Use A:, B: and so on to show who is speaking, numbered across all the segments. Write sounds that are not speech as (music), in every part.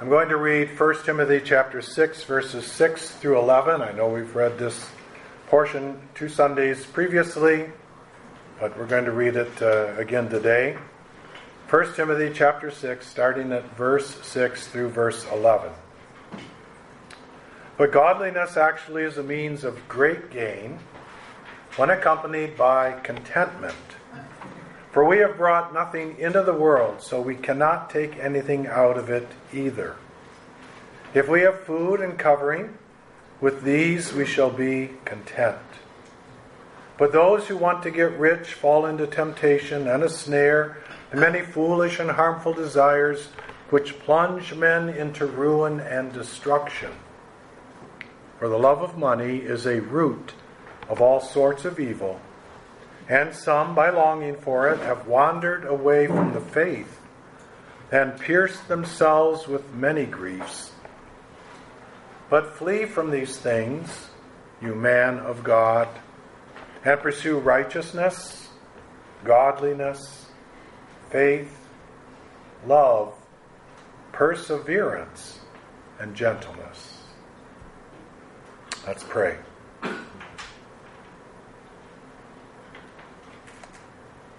A: I'm going to read 1 Timothy chapter 6 verses 6 through 11. I know we've read this portion two Sundays previously, but we're going to read it uh, again today. 1 Timothy chapter 6 starting at verse 6 through verse 11. But godliness actually is a means of great gain when accompanied by contentment. For we have brought nothing into the world, so we cannot take anything out of it either. If we have food and covering, with these we shall be content. But those who want to get rich fall into temptation and a snare, and many foolish and harmful desires, which plunge men into ruin and destruction. For the love of money is a root of all sorts of evil and some, by longing for it, have wandered away from the faith and pierced themselves with many griefs. But flee from these things, you man of God, and pursue righteousness, godliness, faith, love, perseverance, and gentleness. Let's pray.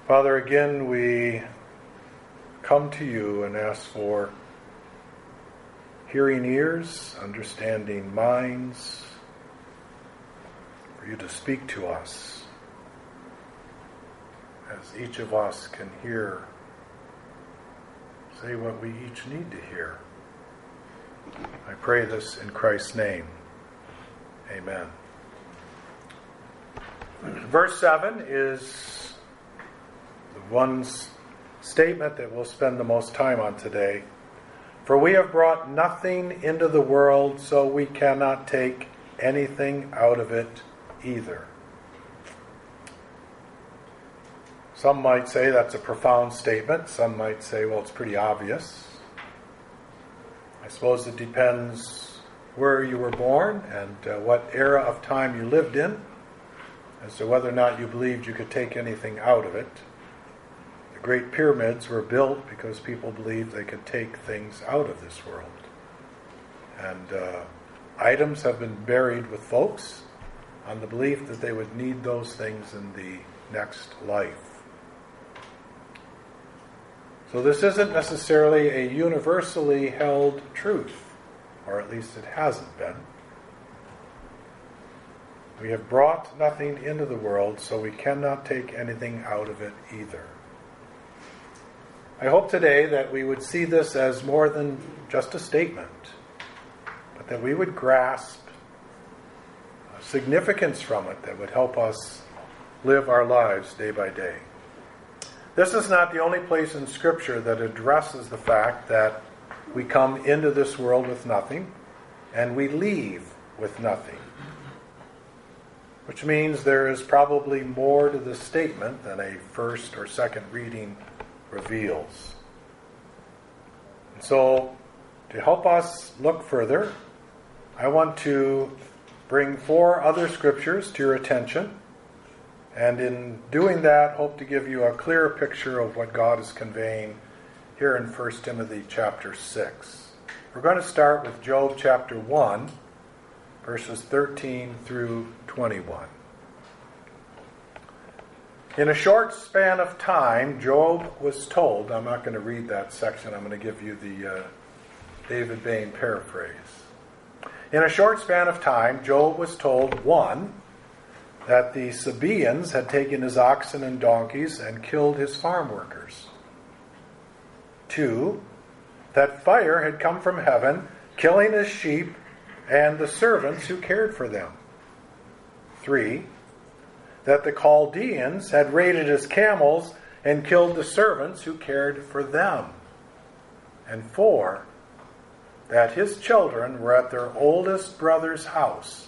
A: Father, again we come to you and ask for hearing ears, understanding minds, for you to speak to us as each of us can hear, say what we each need to hear. I pray this in Christ's name. Amen. Verse 7 is one statement that we'll spend the most time on today. For we have brought nothing into the world, so we cannot take anything out of it either. Some might say that's a profound statement. Some might say, well, it's pretty obvious. I suppose it depends where you were born and uh, what era of time you lived in as to whether or not you believed you could take anything out of it great pyramids were built because people believed they could take things out of this world. And uh, items have been buried with folks on the belief that they would need those things in the next life. So this isn't necessarily a universally held truth, or at least it hasn't been. We have brought nothing into the world, so we cannot take anything out of it either. I hope today that we would see this as more than just a statement, but that we would grasp significance from it that would help us live our lives day by day. This is not the only place in Scripture that addresses the fact that we come into this world with nothing and we leave with nothing. Which means there is probably more to this statement than a first or second reading reveals. So, to help us look further, I want to bring four other scriptures to your attention. And in doing that, hope to give you a clearer picture of what God is conveying here in 1 Timothy chapter 6. We're going to start with Job chapter 1, verses 13 through 21. In a short span of time, Job was told, I'm not going to read that section, I'm going to give you the uh, David Bain paraphrase. In a short span of time, Job was told, one, that the Sabaeans had taken his oxen and donkeys and killed his farm workers. Two, that fire had come from heaven, killing his sheep and the servants who cared for them. Three, that the Chaldeans had raided his camels and killed the servants who cared for them. And four, that his children were at their oldest brother's house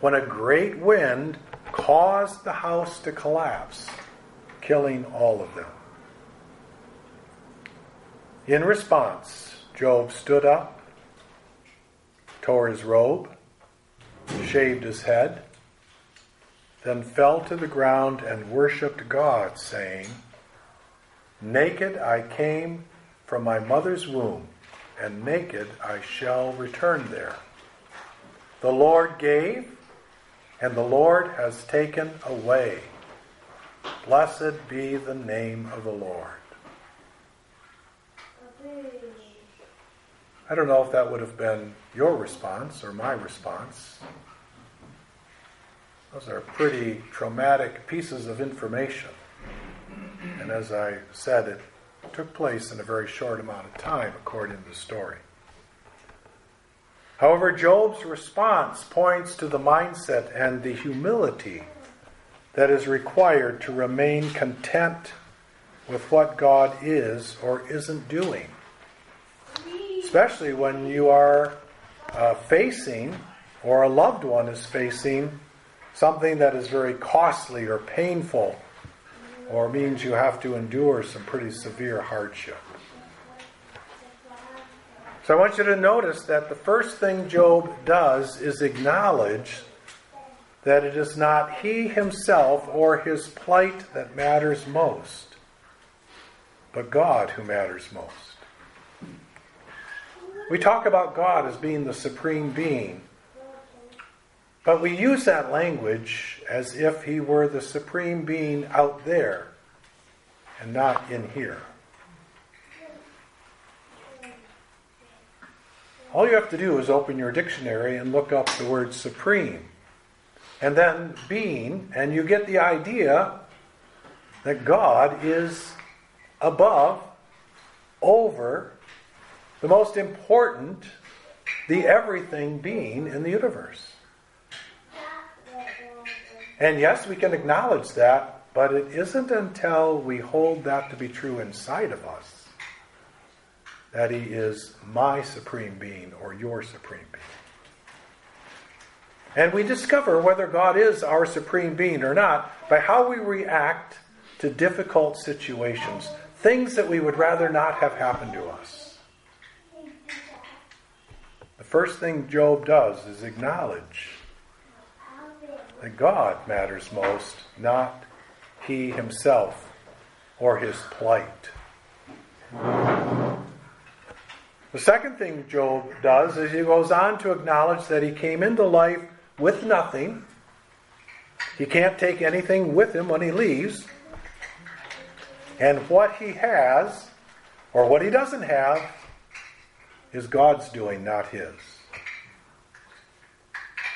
A: when a great wind caused the house to collapse, killing all of them. In response, Job stood up, tore his robe, shaved his head, then fell to the ground and worshipped God, saying, Naked I came from my mother's womb, and naked I shall return there. The Lord gave, and the Lord has taken away. Blessed be the name of the Lord. I don't know if that would have been your response or my response. Those are pretty traumatic pieces of information. And as I said, it took place in a very short amount of time, according to the story. However, Job's response points to the mindset and the humility that is required to remain content with what God is or isn't doing. Especially when you are uh, facing, or a loved one is facing, something that is very costly or painful, or means you have to endure some pretty severe hardship. So I want you to notice that the first thing Job does is acknowledge that it is not he himself or his plight that matters most, but God who matters most. We talk about God as being the supreme being, but we use that language as if he were the supreme being out there and not in here. All you have to do is open your dictionary and look up the word supreme. And then being, and you get the idea that God is above, over, the most important, the everything being in the universe. And yes, we can acknowledge that, but it isn't until we hold that to be true inside of us that He is my supreme being or your supreme being. And we discover whether God is our supreme being or not by how we react to difficult situations, things that we would rather not have happen to us. The first thing Job does is acknowledge that God matters most, not he himself or his plight. The second thing Job does is he goes on to acknowledge that he came into life with nothing. He can't take anything with him when he leaves. And what he has, or what he doesn't have, is God's doing, not his.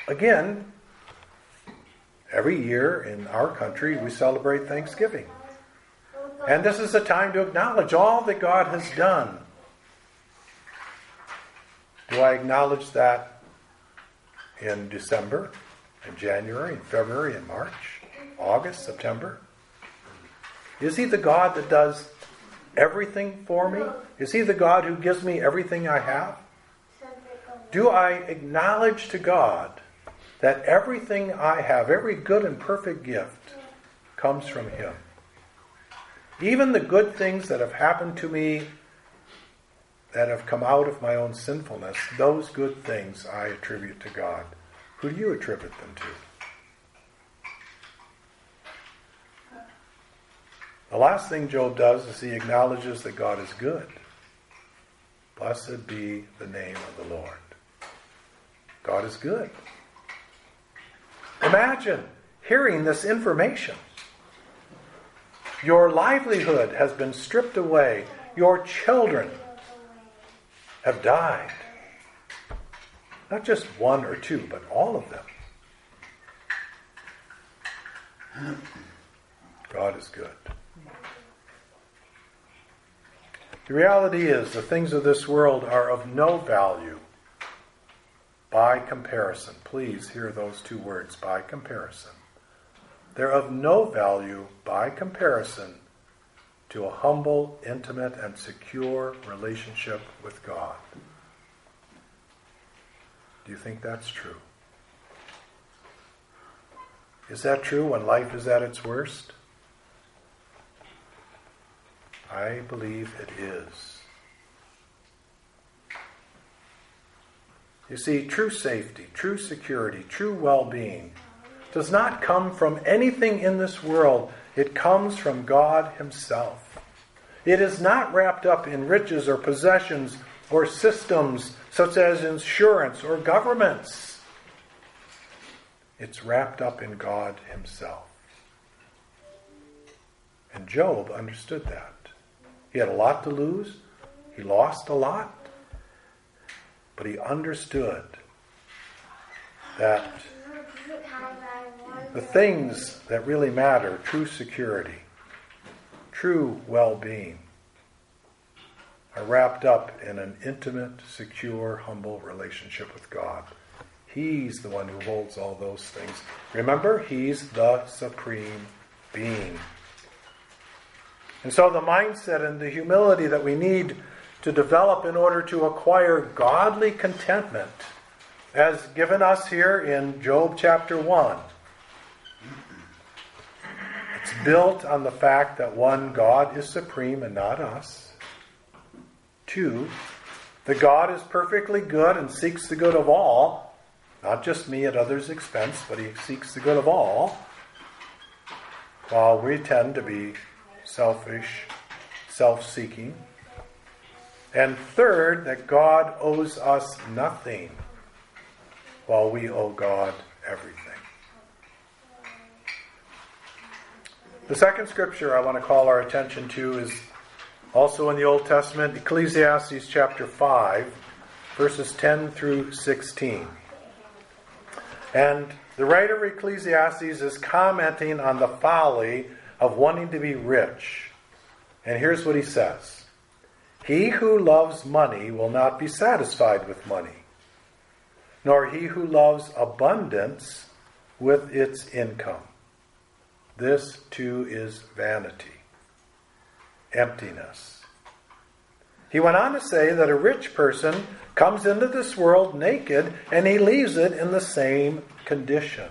A: Again, every year in our country we celebrate Thanksgiving. And this is a time to acknowledge all that God has done do I acknowledge that in December, in January, in February, in March, August, September? Is He the God that does everything for me? Is He the God who gives me everything I have? Do I acknowledge to God that everything I have, every good and perfect gift, comes from Him? Even the good things that have happened to me that have come out of my own sinfulness, those good things I attribute to God. Who do you attribute them to? The last thing Job does is he acknowledges that God is good. Blessed be the name of the Lord. God is good. Imagine hearing this information. Your livelihood has been stripped away. Your children have died. Not just one or two, but all of them. God is good. The reality is, the things of this world are of no value by comparison. Please hear those two words by comparison. They're of no value by comparison to a humble, intimate, and secure relationship with God. Do you think that's true? Is that true when life is at its worst? I believe it is. You see, true safety, true security, true well being does not come from anything in this world it comes from God Himself. It is not wrapped up in riches or possessions or systems such as insurance or governments. It's wrapped up in God Himself. And Job understood that. He had a lot to lose, he lost a lot, but he understood that the things that really matter true security, true well being are wrapped up in an intimate, secure, humble relationship with God. He's the one who holds all those things. Remember, He's the supreme being. And so, the mindset and the humility that we need to develop in order to acquire godly contentment, as given us here in Job chapter 1, it's built on the fact that one, God is supreme and not us. Two, the God is perfectly good and seeks the good of all, not just me at others' expense, but He seeks the good of all, while we tend to be selfish, self seeking. And third, that God owes us nothing, while we owe God everything. The second scripture I want to call our attention to is also in the Old Testament, Ecclesiastes chapter 5, verses 10 through 16. And the writer of Ecclesiastes is commenting on the folly of wanting to be rich. And here's what he says He who loves money will not be satisfied with money, nor he who loves abundance with its income. This too is vanity, emptiness. He went on to say that a rich person comes into this world naked and he leaves it in the same condition.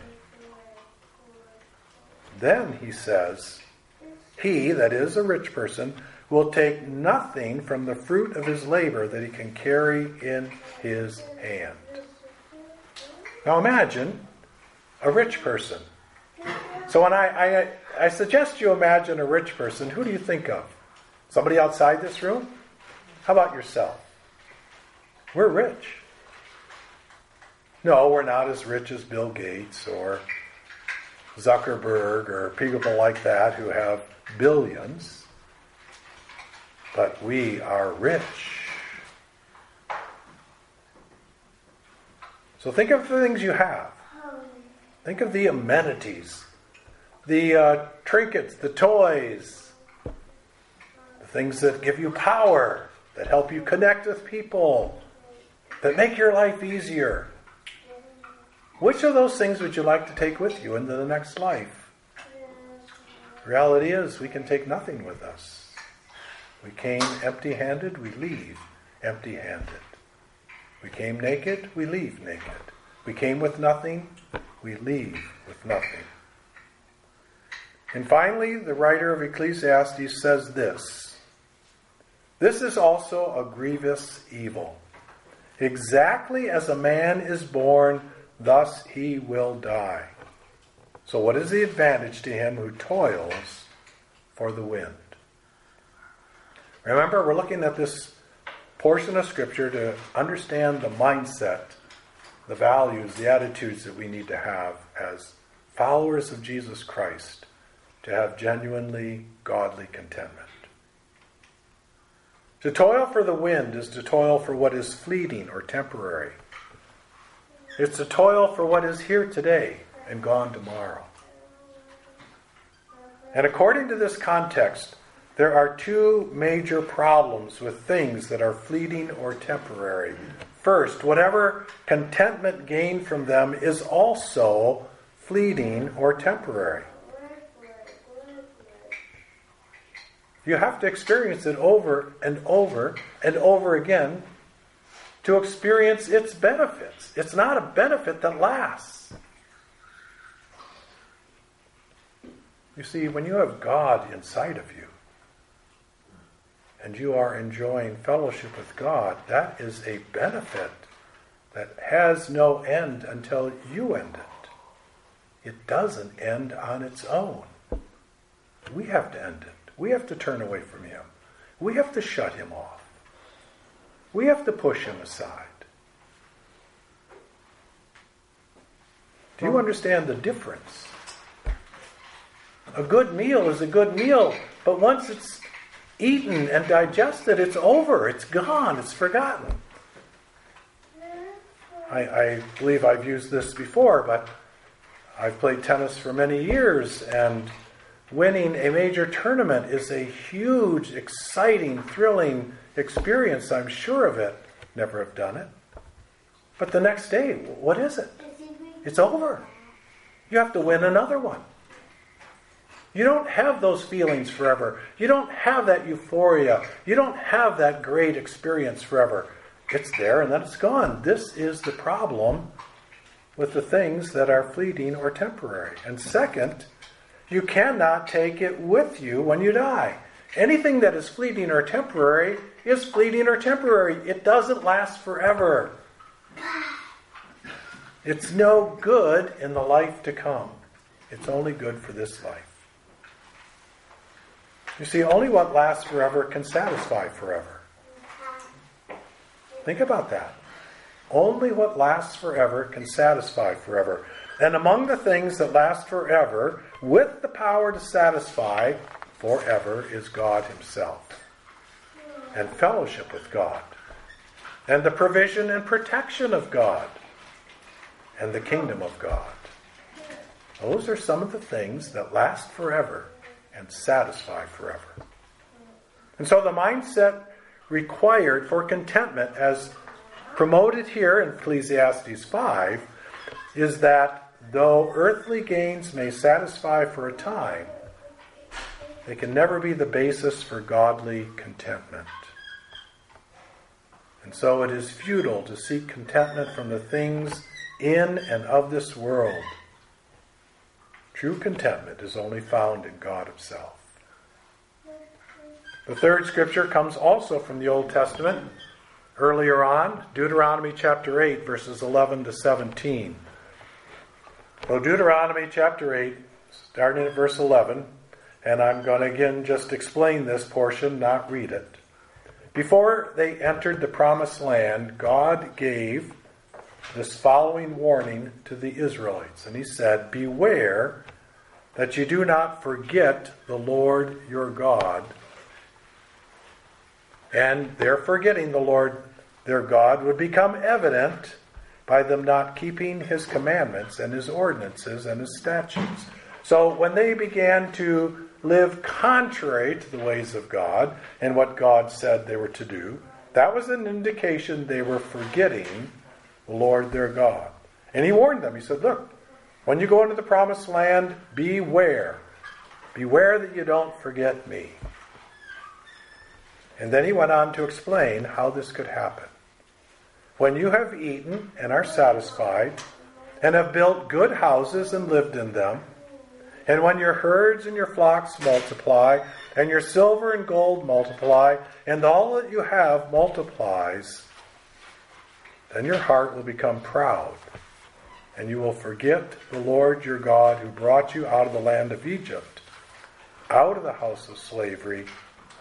A: Then he says, He, that is a rich person, will take nothing from the fruit of his labor that he can carry in his hand. Now imagine a rich person so when I, I, I suggest you imagine a rich person, who do you think of? Somebody outside this room? How about yourself? We're rich. No, we're not as rich as Bill Gates or Zuckerberg or people like that who have billions. But we are rich. So think of the things you have. Think of the amenities the uh, trinkets, the toys, the things that give you power, that help you connect with people, that make your life easier. Which of those things would you like to take with you into the next life? Reality is, we can take nothing with us. We came empty handed, we leave empty handed. We came naked, we leave naked. We came with nothing, we leave with nothing. And finally, the writer of Ecclesiastes says this This is also a grievous evil. Exactly as a man is born, thus he will die. So, what is the advantage to him who toils for the wind? Remember, we're looking at this portion of Scripture to understand the mindset, the values, the attitudes that we need to have as followers of Jesus Christ to have genuinely godly contentment. To toil for the wind is to toil for what is fleeting or temporary. It's to toil for what is here today and gone tomorrow. And according to this context, there are two major problems with things that are fleeting or temporary. First, whatever contentment gained from them is also fleeting or temporary. You have to experience it over and over and over again to experience its benefits. It's not a benefit that lasts. You see, when you have God inside of you and you are enjoying fellowship with God, that is a benefit that has no end until you end it. It doesn't end on its own. We have to end it. We have to turn away from him. We have to shut him off. we have to push him aside. Do you understand the difference? A good meal is a good meal, but once it's eaten and digested, it's over, it's gone, it's forgotten. I, I, believe I've used this before, but I've played tennis for many years, and winning a major tournament is a huge, exciting, thrilling experience. I'm sure of it. Never have done it. But the next day, what is it? It's over. You have to win another one. You don't have those feelings forever. You don't have that euphoria. You don't have that great experience forever. It's there and then it's gone. This is the problem with the things that are fleeting or temporary. And second, you cannot take it with you when you die. Anything that is fleeting or temporary is fleeting or temporary. It doesn't last forever. It's no good in the life to come. It's only good for this life. You see, only what lasts forever can satisfy forever. Think about that. Only what lasts forever can satisfy forever. And among the things that last forever, with the power to satisfy forever, is God Himself and fellowship with God, and the provision and protection of God, and the kingdom of God. Those are some of the things that last forever and satisfy forever. And so the mindset required for contentment, as promoted here in Ecclesiastes 5, is that though earthly gains may satisfy for a time, they can never be the basis for godly contentment. And so it is futile to seek contentment from the things in and of this world. True contentment is only found in God Himself. The third scripture comes also from the Old Testament. Earlier on, Deuteronomy chapter 8, verses 11 to 17. So, Deuteronomy chapter 8, starting at verse 11, and I'm going to again just explain this portion, not read it. Before they entered the promised land, God gave this following warning to the Israelites. And he said, Beware that you do not forget the Lord your God. And their forgetting the Lord their God would become evident by them not keeping his commandments and his ordinances and his statutes. So when they began to live contrary to the ways of God and what God said they were to do, that was an indication they were forgetting the Lord their God. And he warned them. He said, Look, when you go into the promised land, beware. Beware that you don't forget me. And then he went on to explain how this could happen. When you have eaten and are satisfied, and have built good houses and lived in them, and when your herds and your flocks multiply, and your silver and gold multiply, and all that you have multiplies, then your heart will become proud, and you will forget the Lord your God who brought you out of the land of Egypt, out of the house of slavery,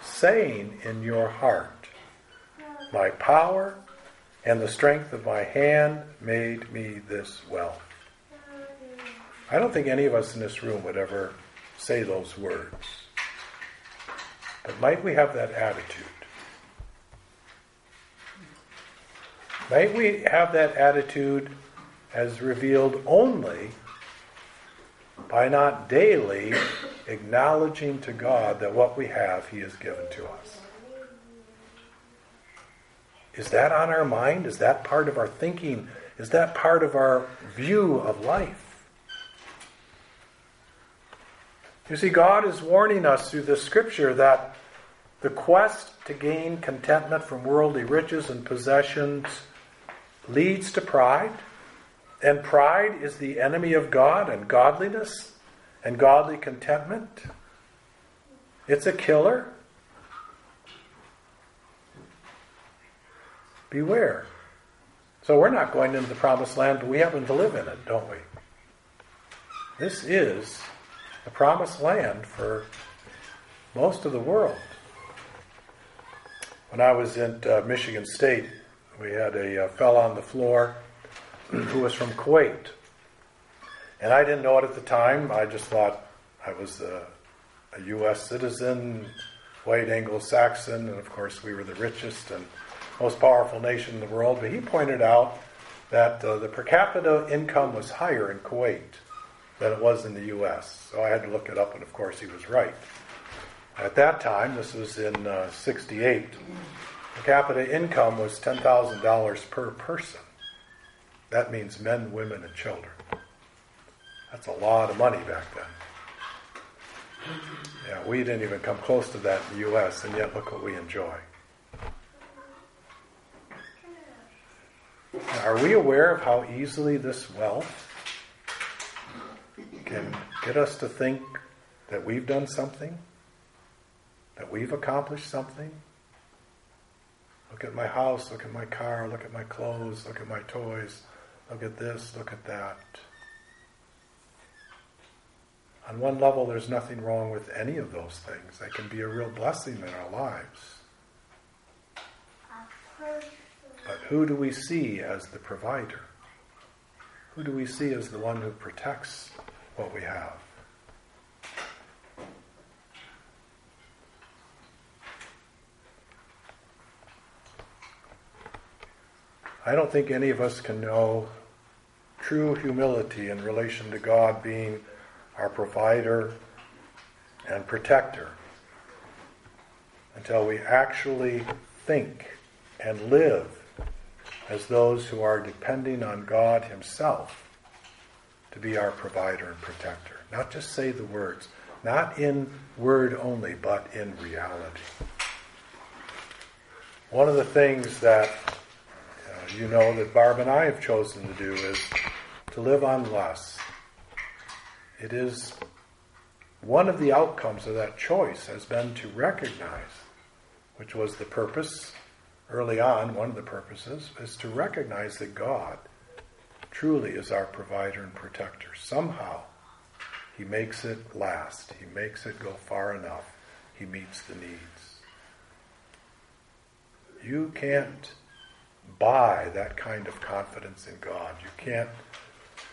A: saying in your heart, My power and the strength of my hand made me this wealth. I don't think any of us in this room would ever say those words. But might we have that attitude? Might we have that attitude as revealed only by not daily acknowledging to God that what we have, He has given to us? Is that on our mind? Is that part of our thinking? Is that part of our view of life? You see, God is warning us through the scripture that the quest to gain contentment from worldly riches and possessions leads to pride, and pride is the enemy of God and godliness and godly contentment. It's a killer. Beware. So we're not going into the promised land, but we happen to live in it, don't we? This is the promised land for most of the world. When I was in uh, Michigan State, we had a uh, fellow on the floor who was from Kuwait. And I didn't know it at the time. I just thought I was a, a U.S. citizen, white Anglo Saxon, and of course we were the richest and most powerful nation in the world. But he pointed out that uh, the per capita income was higher in Kuwait than it was in the U.S. So I had to look it up, and of course he was right. At that time, this was in uh, 68, per capita income was $10,000 per person. That means men, women, and children. That's a lot of money back then. Yeah, we didn't even come close to that in the U.S., and yet look what we enjoy. Are we aware of how easily this wealth can get us to think that we've done something? That we've accomplished something? Look at my house, look at my car, look at my clothes, look at my toys, look at this, look at that. On one level, there's nothing wrong with any of those things. They can be a real blessing in our lives. But who do we see as the provider? Who do we see as the one who protects what we have? I don't think any of us can know true humility in relation to God being our provider and protector until we actually think and live as those who are depending on God Himself to be our provider and protector. Not just say the words, not in word only, but in reality. One of the things that uh, you know that Barb and I have chosen to do is to live on less it is one of the outcomes of that choice has been to recognize, which was the purpose early on, one of the purposes, is to recognize that God truly is our provider and protector. Somehow, He makes it last, He makes it go far enough, He meets the needs. You can't buy that kind of confidence in God. You can't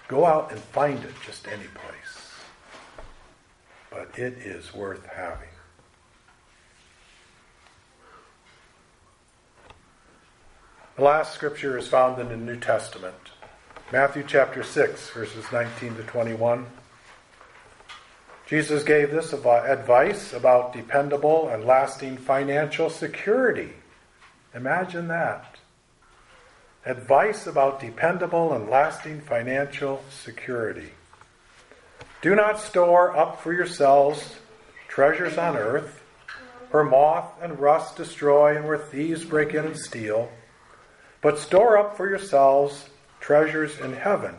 A: go out and find it just any place but it is worth having. The last scripture is found in the New Testament. Matthew chapter 6, verses 19 to 21. Jesus gave this advice about dependable and lasting financial security. Imagine that. Advice about dependable and lasting financial security. Do not store up for yourselves treasures on earth, where moth and rust destroy and where thieves break in and steal, but store up for yourselves treasures in heaven,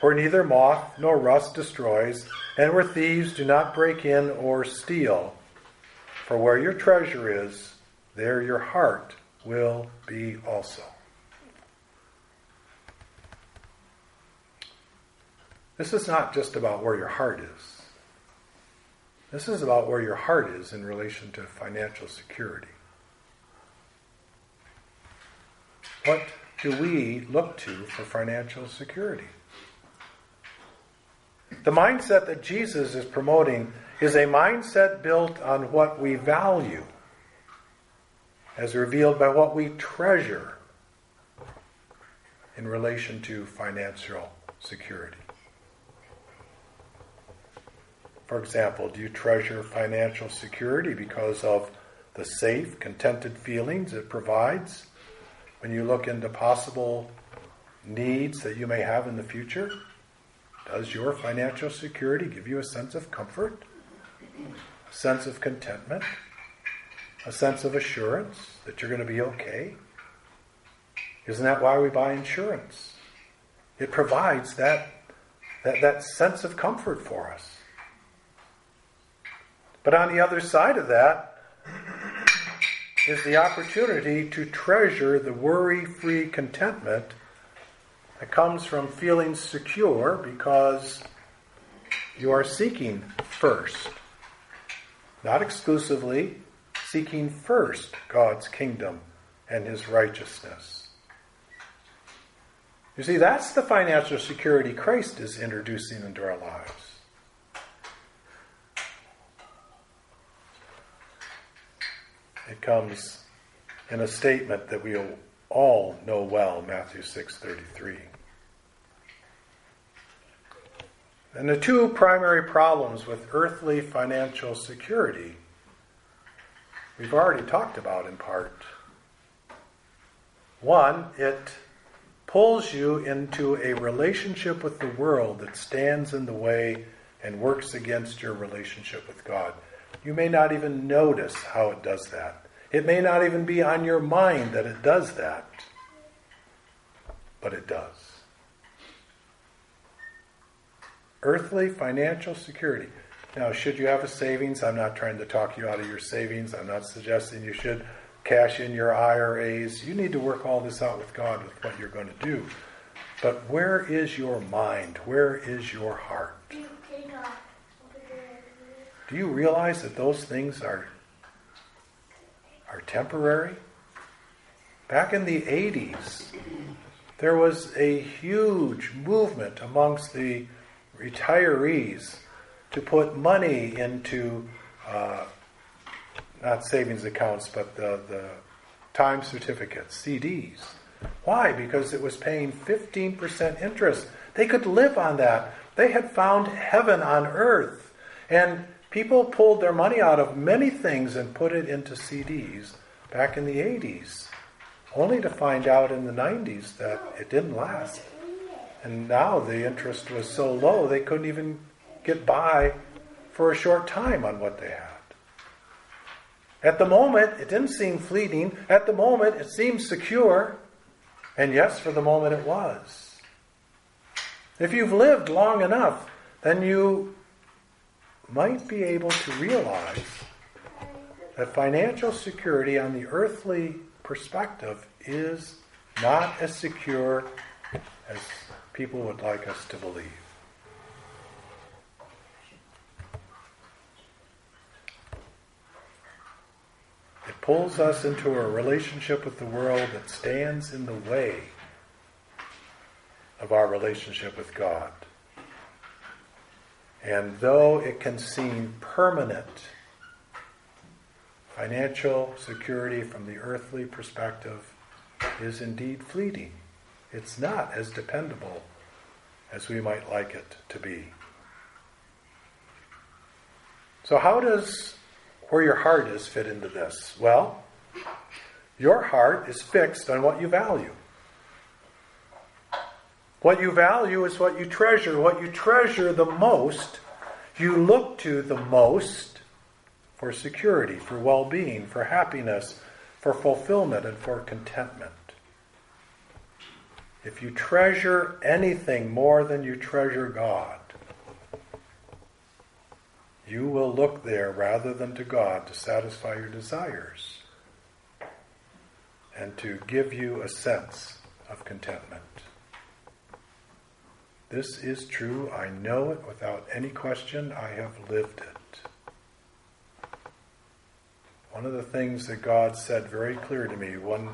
A: where neither moth nor rust destroys, and where thieves do not break in or steal. For where your treasure is, there your heart will be also. This is not just about where your heart is. This is about where your heart is in relation to financial security. What do we look to for financial security? The mindset that Jesus is promoting is a mindset built on what we value, as revealed by what we treasure in relation to financial security. For example, do you treasure financial security because of the safe, contented feelings it provides when you look into possible needs that you may have in the future? Does your financial security give you a sense of comfort, a sense of contentment, a sense of assurance that you're going to be okay? Isn't that why we buy insurance? It provides that, that, that sense of comfort for us. But on the other side of that is the opportunity to treasure the worry free contentment that comes from feeling secure because you are seeking first, not exclusively, seeking first God's kingdom and his righteousness. You see, that's the financial security Christ is introducing into our lives. It comes in a statement that we all know well, Matthew 6:33. And the two primary problems with earthly financial security we've already talked about in part. One, it pulls you into a relationship with the world that stands in the way and works against your relationship with God. You may not even notice how it does that. It may not even be on your mind that it does that, but it does. Earthly financial security. Now, should you have a savings? I'm not trying to talk you out of your savings. I'm not suggesting you should cash in your IRAs. You need to work all this out with God with what you're going to do. But where is your mind? Where is your heart? Do you realize that those things are are temporary? Back in the 80s, there was a huge movement amongst the retirees to put money into uh, not savings accounts, but the, the time certificates, CDs. Why? Because it was paying 15% interest. They could live on that. They had found heaven on earth. And people pulled their money out of many things and put it into CDs back in the 80s, only to find out in the 90s that it didn't last. And now the interest was so low they couldn't even get by for a short time on what they had. At the moment, it didn't seem fleeting. At the moment, it seemed secure. And yes, for the moment, it was. If you've lived long enough, then you might be able to realize that financial security on the earthly perspective is not as secure as people would like us to believe. It pulls us into a relationship with the world that stands in the way of our relationship with God. And though it can seem permanent, financial security from the earthly perspective is indeed fleeting. It's not as dependable as we might like it to be. So, how does where your heart is fit into this? Well, your heart is fixed on what you value. What you value is what you treasure. What you treasure the most, you look to the most for security, for well being, for happiness, for fulfillment, and for contentment. If you treasure anything more than you treasure God, you will look there rather than to God to satisfy your desires and to give you a sense of contentment. This is true. I know it without any question. I have lived it. One of the things that God said very clear to me one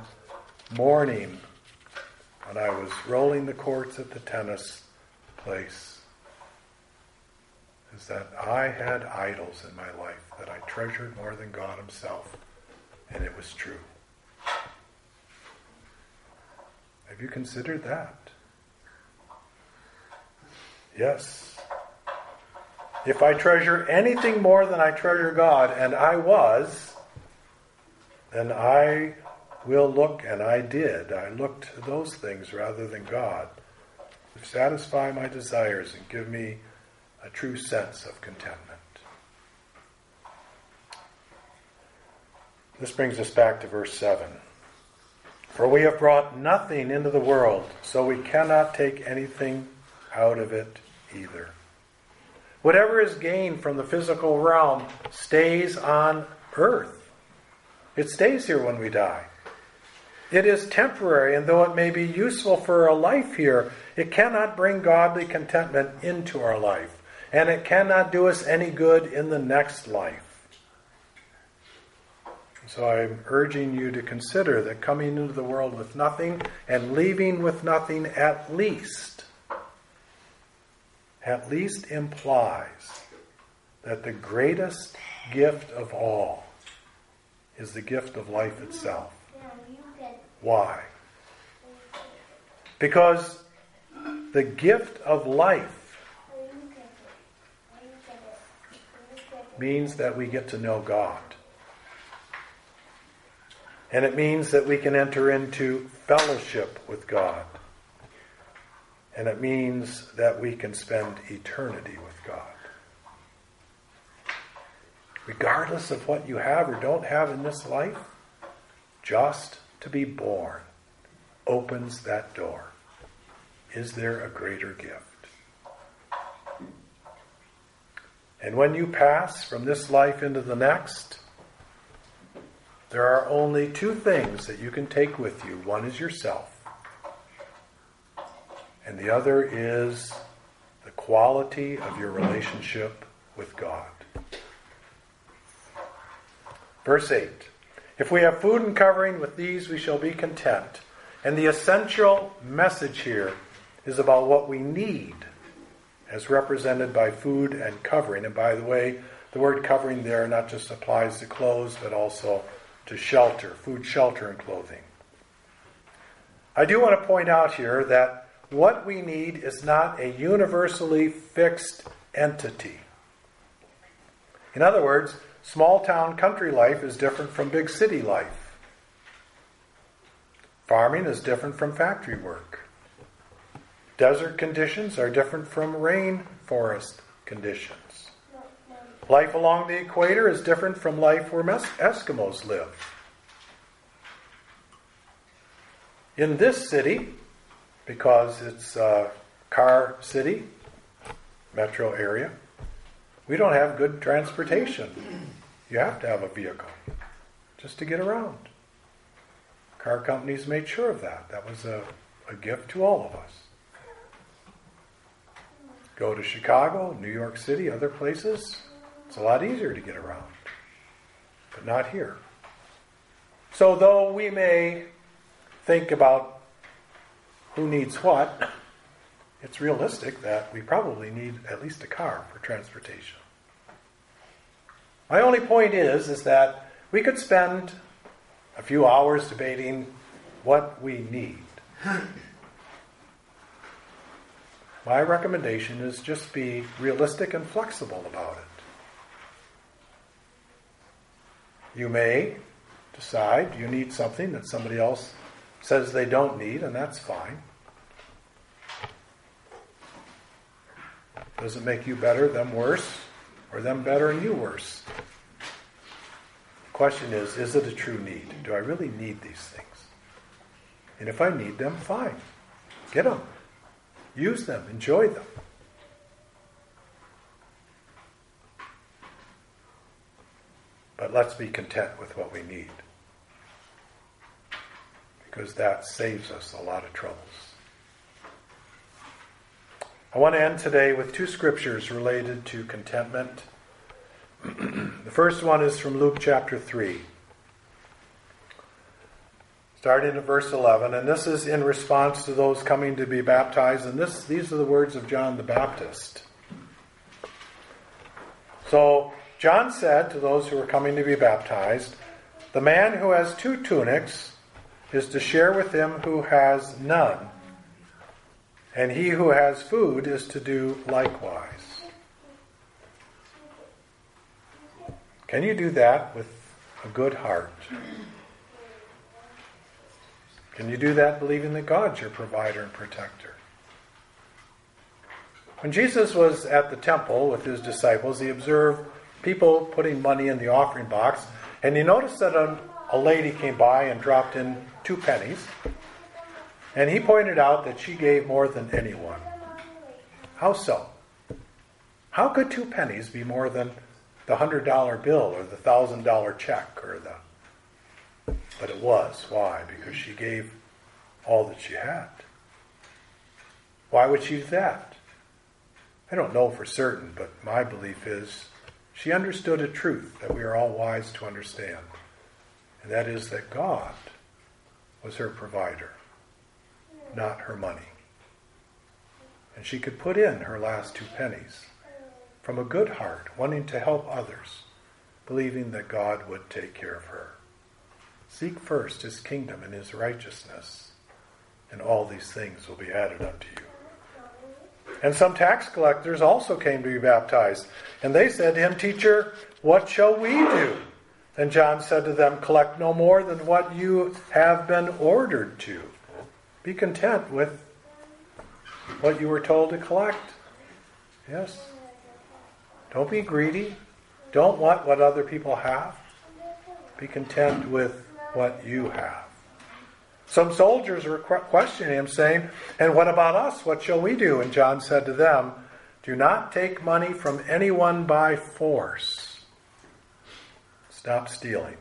A: morning when I was rolling the courts at the tennis place is that I had idols in my life that I treasured more than God Himself, and it was true. Have you considered that? Yes. If I treasure anything more than I treasure God, and I was, then I will look, and I did. I looked to those things rather than God to satisfy my desires and give me a true sense of contentment. This brings us back to verse 7. For we have brought nothing into the world, so we cannot take anything out of it either. Whatever is gained from the physical realm stays on earth. It stays here when we die. It is temporary, and though it may be useful for a life here, it cannot bring godly contentment into our life and it cannot do us any good in the next life. So I'm urging you to consider that coming into the world with nothing and leaving with nothing at least, at least implies that the greatest gift of all is the gift of life itself. Why? Because the gift of life means that we get to know God. And it means that we can enter into fellowship with God. And it means that we can spend eternity with God. Regardless of what you have or don't have in this life, just to be born opens that door. Is there a greater gift? And when you pass from this life into the next, there are only two things that you can take with you. One is yourself, and the other is the quality of your relationship with God. Verse 8 If we have food and covering, with these we shall be content. And the essential message here is about what we need as represented by food and covering. And by the way, the word covering there not just applies to clothes, but also to shelter, food, shelter, and clothing. I do want to point out here that what we need is not a universally fixed entity. In other words, small town country life is different from big city life. Farming is different from factory work. Desert conditions are different from rainforest conditions. Life along the equator is different from life where Eskimos live. In this city, because it's a car city, metro area, we don't have good transportation. You have to have a vehicle just to get around. Car companies made sure of that. That was a, a gift to all of us. Go to Chicago, New York City, other places, it's a lot easier to get around, but not here. So, though we may think about who needs what, it's realistic that we probably need at least a car for transportation. My only point is is that we could spend a few hours debating what we need. My recommendation is just be realistic and flexible about it. You may decide you need something that somebody else says they don't need, and that's fine. Does it make you better, them worse, or them better and you worse? The question is is it a true need? Do I really need these things? And if I need them, fine. Get them. Use them. Enjoy them. But let's be content with what we need. Because that saves us a lot of troubles. I want to end today with two scriptures related to contentment. (clears throat) the first one is from Luke chapter 3, starting at verse 11. And this is in response to those coming to be baptized. And this, these are the words of John the Baptist. So, John said to those who were coming to be baptized, The man who has two tunics is to share with him who has none, and he who has food is to do likewise. Can you do that with a good heart? Can you do that believing that God's your provider and protector? When Jesus was at the temple with his disciples, he observed people putting money in the offering box, and he noticed that a, a lady came by and dropped in two pennies, and he pointed out that she gave more than anyone. How so? How could two pennies be more than the hundred dollar bill or the thousand dollar check or the but it was. Why? Because she gave all that she had. Why would she do that? I don't know for certain, but my belief is she understood a truth that we are all wise to understand and that is that God was her provider, not her money. And she could put in her last two pennies from a good heart, wanting to help others, believing that God would take care of her. Seek first his kingdom and his righteousness, and all these things will be added unto you. And some tax collectors also came to be baptized, and they said to him, Teacher, what shall we do? And John said to them, Collect no more than what you have been ordered to. Be content with what you were told to collect. Yes. Don't be greedy. Don't want what other people have. Be content with what you have. Some soldiers were questioning him, saying, And what about us? What shall we do? And John said to them, Do not take money from anyone by force. Stop stealing.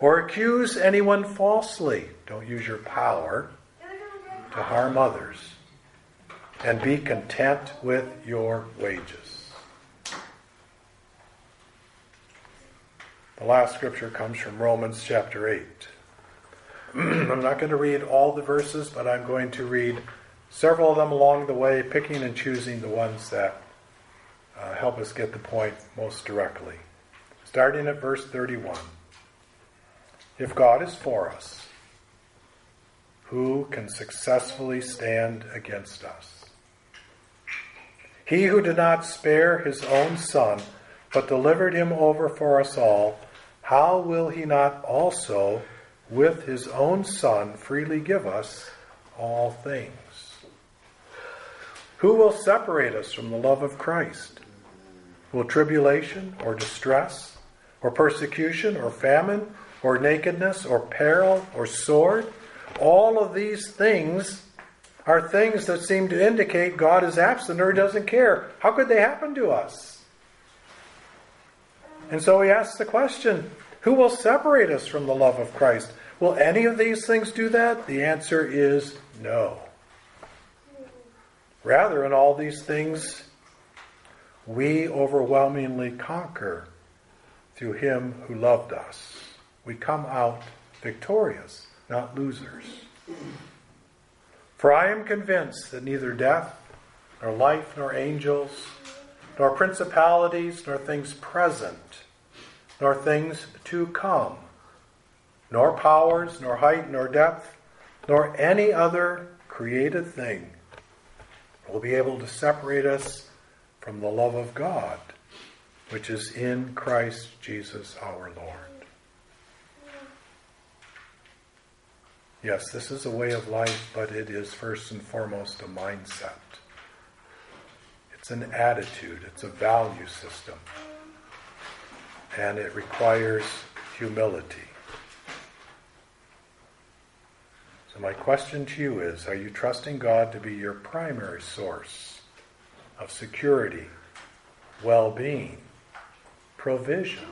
A: Or accuse anyone falsely. Don't use your power to harm others and be content with your wages. The last scripture comes from Romans chapter 8. (clears throat) I'm not going to read all the verses, but I'm going to read several of them along the way, picking and choosing the ones that uh, help us get the point most directly. Starting at verse 31. If God is for us, who can successfully stand against us? He who did not spare his own son, but delivered him over for us all, how will he not also, with his own son, freely give us all things? Who will separate us from the love of Christ? Will tribulation or distress or persecution or famine or nakedness or peril or sword? All of these things are things that seem to indicate God is absent or doesn't care. How could they happen to us? And so he asks the question who will separate us from the love of Christ? Will any of these things do that? The answer is no. Rather, in all these things, we overwhelmingly conquer through him who loved us. We come out victorious, not losers. For I am convinced that neither death, nor life, nor angels, nor principalities, nor things present, nor things to come, nor powers, nor height, nor depth, nor any other created thing will be able to separate us from the love of God, which is in Christ Jesus our Lord. Yes, this is a way of life, but it is first and foremost a mindset. It's an attitude, it's a value system, and it requires humility. So, my question to you is Are you trusting God to be your primary source of security, well being, provision,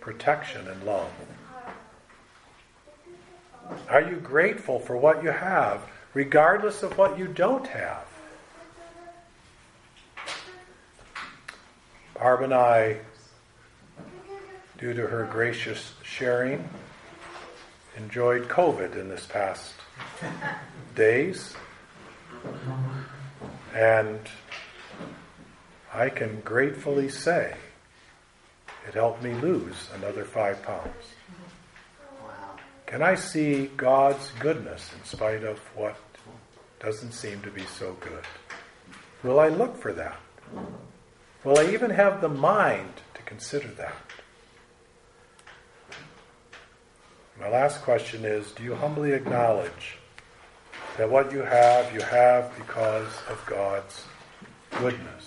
A: protection, and love? Are you grateful for what you have, regardless of what you don't have? Barb and I, due to her gracious sharing, enjoyed COVID in this past days. And I can gratefully say it helped me lose another five pounds. Can I see God's goodness in spite of what doesn't seem to be so good? Will I look for that? Will I even have the mind to consider that? My last question is Do you humbly acknowledge that what you have, you have because of God's goodness?